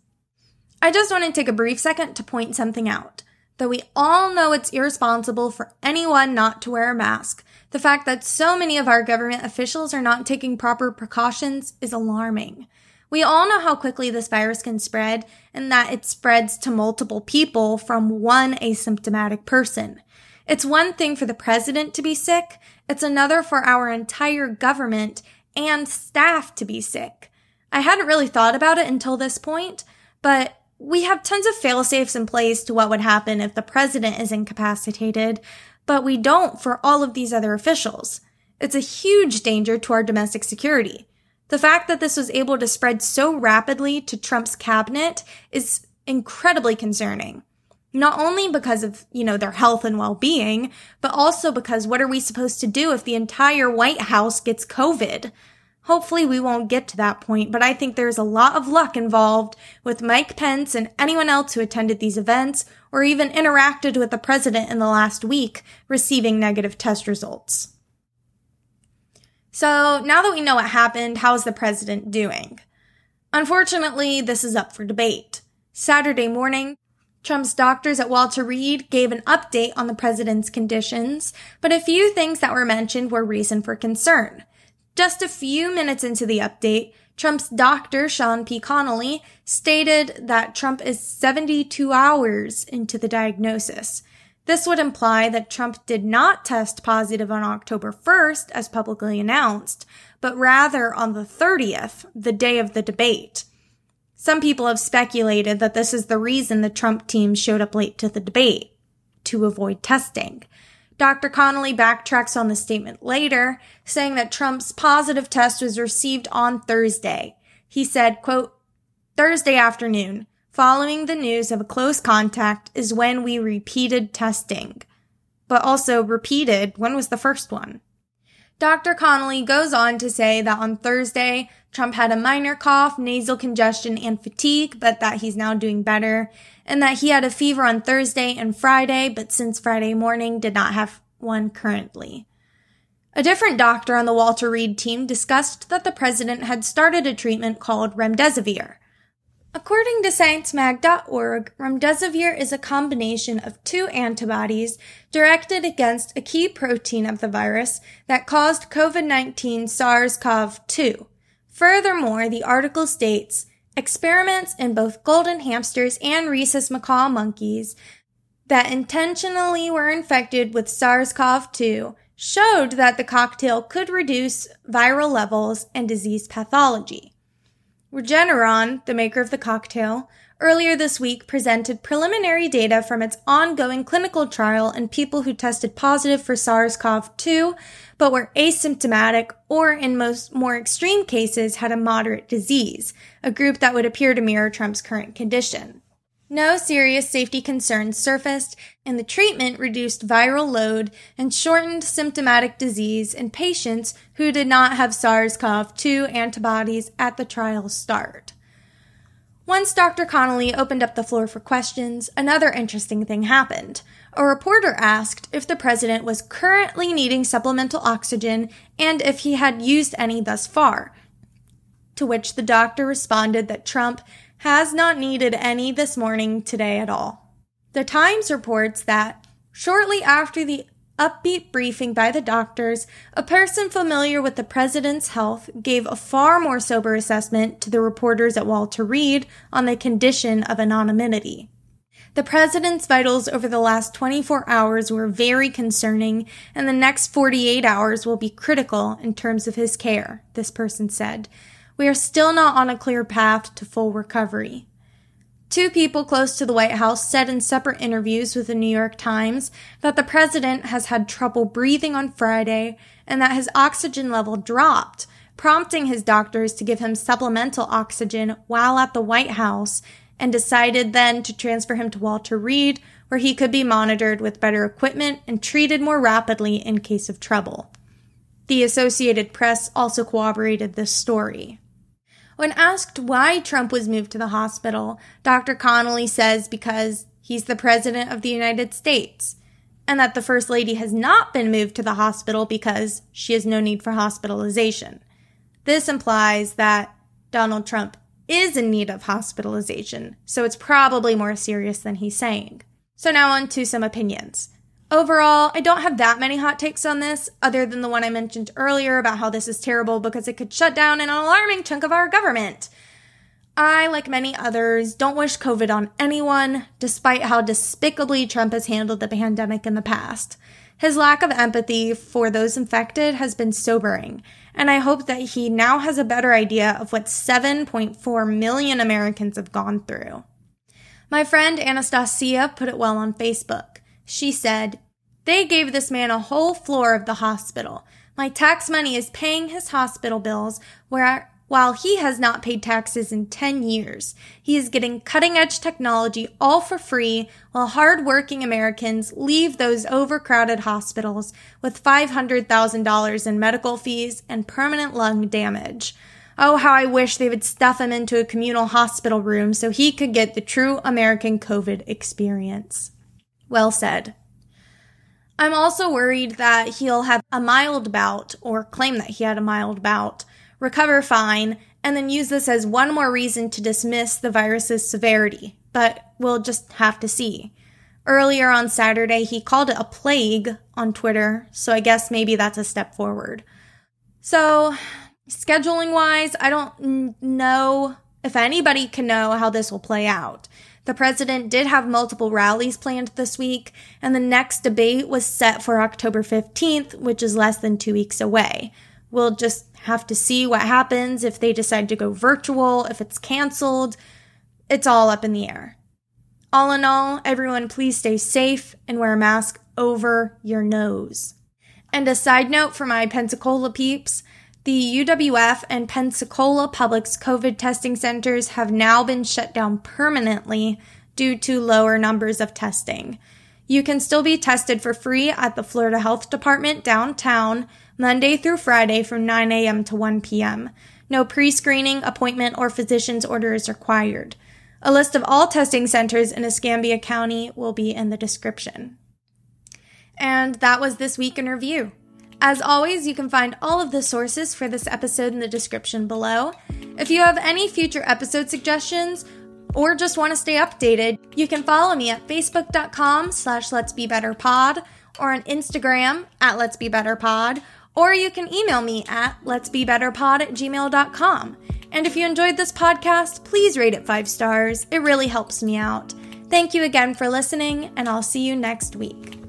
I just want to take a brief second to point something out. Though we all know it's irresponsible for anyone not to wear a mask, the fact that so many of our government officials are not taking proper precautions is alarming. We all know how quickly this virus can spread and that it spreads to multiple people from one asymptomatic person. It's one thing for the president to be sick, it's another for our entire government and staff to be sick. I hadn't really thought about it until this point, but we have tons of fail safes in place to what would happen if the president is incapacitated, but we don't for all of these other officials. It's a huge danger to our domestic security. The fact that this was able to spread so rapidly to Trump's cabinet is incredibly concerning. Not only because of, you know, their health and well-being, but also because what are we supposed to do if the entire White House gets COVID? Hopefully we won't get to that point, but I think there's a lot of luck involved with Mike Pence and anyone else who attended these events or even interacted with the president in the last week receiving negative test results. So now that we know what happened, how's the president doing? Unfortunately, this is up for debate. Saturday morning, Trump's doctors at Walter Reed gave an update on the president's conditions, but a few things that were mentioned were reason for concern. Just a few minutes into the update, Trump's doctor, Sean P. Connolly, stated that Trump is 72 hours into the diagnosis. This would imply that Trump did not test positive on October 1st, as publicly announced, but rather on the 30th, the day of the debate. Some people have speculated that this is the reason the Trump team showed up late to the debate, to avoid testing. Dr. Connolly backtracks on the statement later, saying that Trump's positive test was received on Thursday. He said, quote, Thursday afternoon, following the news of a close contact is when we repeated testing. But also repeated, when was the first one? Dr. Connolly goes on to say that on Thursday, Trump had a minor cough, nasal congestion, and fatigue, but that he's now doing better, and that he had a fever on Thursday and Friday, but since Friday morning did not have one currently. A different doctor on the Walter Reed team discussed that the president had started a treatment called remdesivir. According to sciencemag.org, remdesivir is a combination of two antibodies directed against a key protein of the virus that caused COVID-19 SARS-CoV-2. Furthermore, the article states, experiments in both golden hamsters and rhesus macaque monkeys that intentionally were infected with SARS-CoV-2 showed that the cocktail could reduce viral levels and disease pathology. Regeneron, the maker of the cocktail, earlier this week presented preliminary data from its ongoing clinical trial in people who tested positive for SARS CoV 2 but were asymptomatic or, in most more extreme cases, had a moderate disease, a group that would appear to mirror Trump's current condition. No serious safety concerns surfaced, and the treatment reduced viral load and shortened symptomatic disease in patients who did not have SARS CoV 2 antibodies at the trial's start. Once Dr. Connolly opened up the floor for questions, another interesting thing happened. A reporter asked if the president was currently needing supplemental oxygen and if he had used any thus far. To which the doctor responded that Trump has not needed any this morning today at all. The Times reports that shortly after the upbeat briefing by the doctors, a person familiar with the president's health gave a far more sober assessment to the reporters at Walter Reed on the condition of anonymity. The president's vitals over the last 24 hours were very concerning, and the next 48 hours will be critical in terms of his care, this person said. We are still not on a clear path to full recovery. Two people close to the White House said in separate interviews with the New York Times that the president has had trouble breathing on Friday and that his oxygen level dropped, prompting his doctors to give him supplemental oxygen while at the White House and decided then to transfer him to Walter Reed, where he could be monitored with better equipment and treated more rapidly in case of trouble. The Associated Press also corroborated this story. When asked why Trump was moved to the hospital, Dr. Connolly says because he's the President of the United States, and that the First Lady has not been moved to the hospital because she has no need for hospitalization. This implies that Donald Trump is in need of hospitalization, so it's probably more serious than he's saying. So now on to some opinions. Overall, I don't have that many hot takes on this, other than the one I mentioned earlier about how this is terrible because it could shut down an alarming chunk of our government. I, like many others, don't wish COVID on anyone, despite how despicably Trump has handled the pandemic in the past. His lack of empathy for those infected has been sobering, and I hope that he now has a better idea of what 7.4 million Americans have gone through. My friend Anastasia put it well on Facebook. She said, They gave this man a whole floor of the hospital. My tax money is paying his hospital bills, where while he has not paid taxes in 10 years, he is getting cutting edge technology all for free while hardworking Americans leave those overcrowded hospitals with $500,000 in medical fees and permanent lung damage. Oh, how I wish they would stuff him into a communal hospital room so he could get the true American COVID experience. Well said. I'm also worried that he'll have a mild bout or claim that he had a mild bout recover fine, and then use this as one more reason to dismiss the virus's severity. But we'll just have to see. Earlier on Saturday, he called it a plague on Twitter, so I guess maybe that's a step forward. So, scheduling wise, I don't know if anybody can know how this will play out. The president did have multiple rallies planned this week, and the next debate was set for October 15th, which is less than two weeks away. We'll just have to see what happens if they decide to go virtual, if it's canceled. It's all up in the air. All in all, everyone please stay safe and wear a mask over your nose. And a side note for my Pensacola peeps, the UWF and Pensacola Public's COVID testing centers have now been shut down permanently due to lower numbers of testing. You can still be tested for free at the Florida Health Department downtown Monday through Friday from 9 a.m. to 1 p.m. No pre screening, appointment, or physician's order is required. A list of all testing centers in Escambia County will be in the description. And that was this week in review. As always, you can find all of the sources for this episode in the description below. If you have any future episode suggestions or just want to stay updated, you can follow me at facebook.com slash let's be better pod or on Instagram at let's be better pod or you can email me at let'sbebetterpod at gmail.com. And if you enjoyed this podcast, please rate it five stars. It really helps me out. Thank you again for listening, and I'll see you next week.